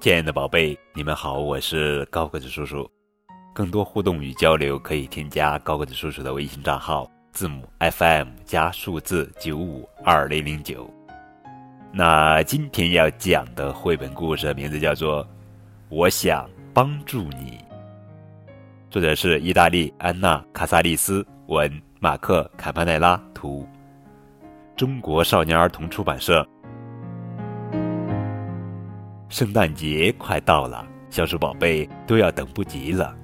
亲爱的宝贝，你们好，我是高个子叔叔。更多互动与交流，可以添加高个子叔叔的微信账号，字母 FM 加数字九五二零零九。那今天要讲的绘本故事名字叫做《我想帮助你》，作者是意大利安娜·卡萨利斯，文马克·卡帕奈拉，图，中国少年儿童出版社。圣诞节快到了，小鼠宝贝都要等不及了。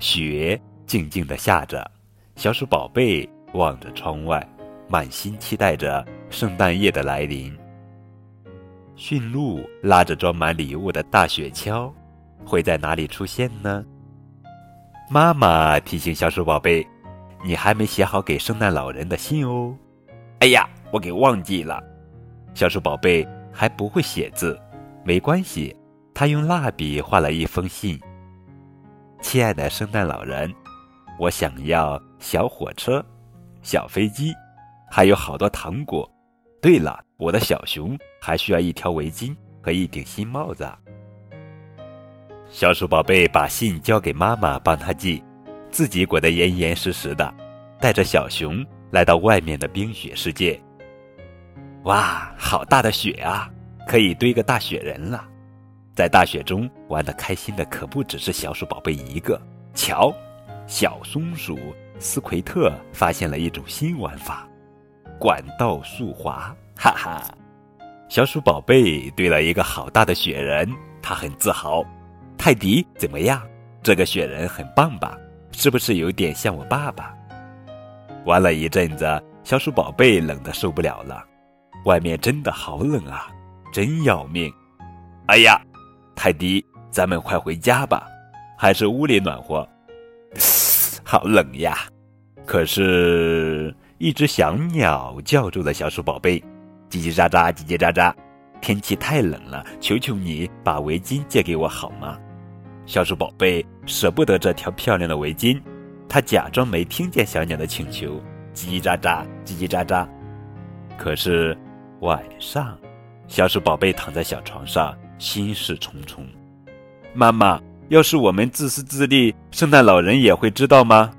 雪静静地下着，小鼠宝贝望着窗外，满心期待着圣诞夜的来临。驯鹿拉着装满礼物的大雪橇，会在哪里出现呢？妈妈提醒小鼠宝贝：“你还没写好给圣诞老人的信哦。”哎呀，我给忘记了。小鼠宝贝还不会写字。没关系，他用蜡笔画了一封信。亲爱的圣诞老人，我想要小火车、小飞机，还有好多糖果。对了，我的小熊还需要一条围巾和一顶新帽子。小鼠宝贝把信交给妈妈帮他寄，自己裹得严严实实的，带着小熊来到外面的冰雪世界。哇，好大的雪啊！可以堆个大雪人了，在大雪中玩的开心的可不只是小鼠宝贝一个。瞧，小松鼠斯奎特发现了一种新玩法——管道速滑，哈哈！小鼠宝贝堆了一个好大的雪人，他很自豪。泰迪怎么样？这个雪人很棒吧？是不是有点像我爸爸？玩了一阵子，小鼠宝贝冷得受不了了，外面真的好冷啊！真要命！哎呀，泰迪，咱们快回家吧，还是屋里暖和。好冷呀！可是，一只小鸟叫住了小鼠宝贝：“叽叽喳喳，叽叽喳喳，天气太冷了，求求你把围巾借给我好吗？”小鼠宝贝舍不得这条漂亮的围巾，他假装没听见小鸟的请求：“叽叽喳喳，叽叽喳喳。”可是晚上。小鼠宝贝躺在小床上，心事重重。妈妈，要是我们自私自利，圣诞老人也会知道吗？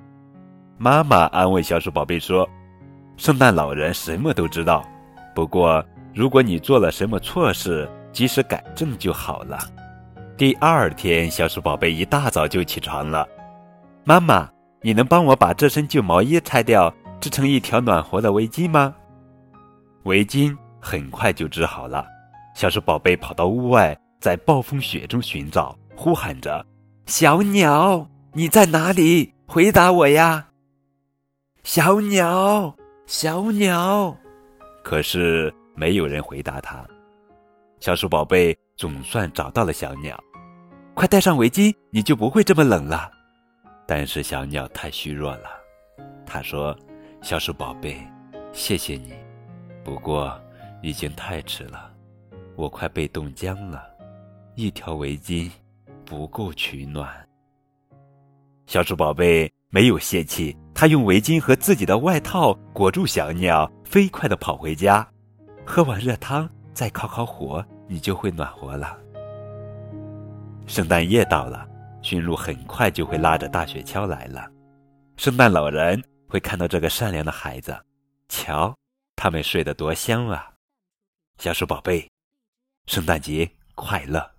妈妈安慰小鼠宝贝说：“圣诞老人什么都知道，不过如果你做了什么错事，及时改正就好了。”第二天，小鼠宝贝一大早就起床了。妈妈，你能帮我把这身旧毛衣拆掉，织成一条暖和的围巾吗？围巾。很快就治好了，小鼠宝贝跑到屋外，在暴风雪中寻找，呼喊着：“小鸟，你在哪里？回答我呀！”小鸟，小鸟，可是没有人回答他。小鼠宝贝总算找到了小鸟，快戴上围巾，你就不会这么冷了。但是小鸟太虚弱了，他说：“小鼠宝贝，谢谢你，不过……”已经太迟了，我快被冻僵了，一条围巾不够取暖。小鼠宝贝没有泄气，他用围巾和自己的外套裹住小鸟，飞快地跑回家。喝碗热汤，再烤烤火，你就会暖和了。圣诞夜到了，驯鹿很快就会拉着大雪橇来了。圣诞老人会看到这个善良的孩子，瞧，他们睡得多香啊！小鼠宝贝，圣诞节快乐！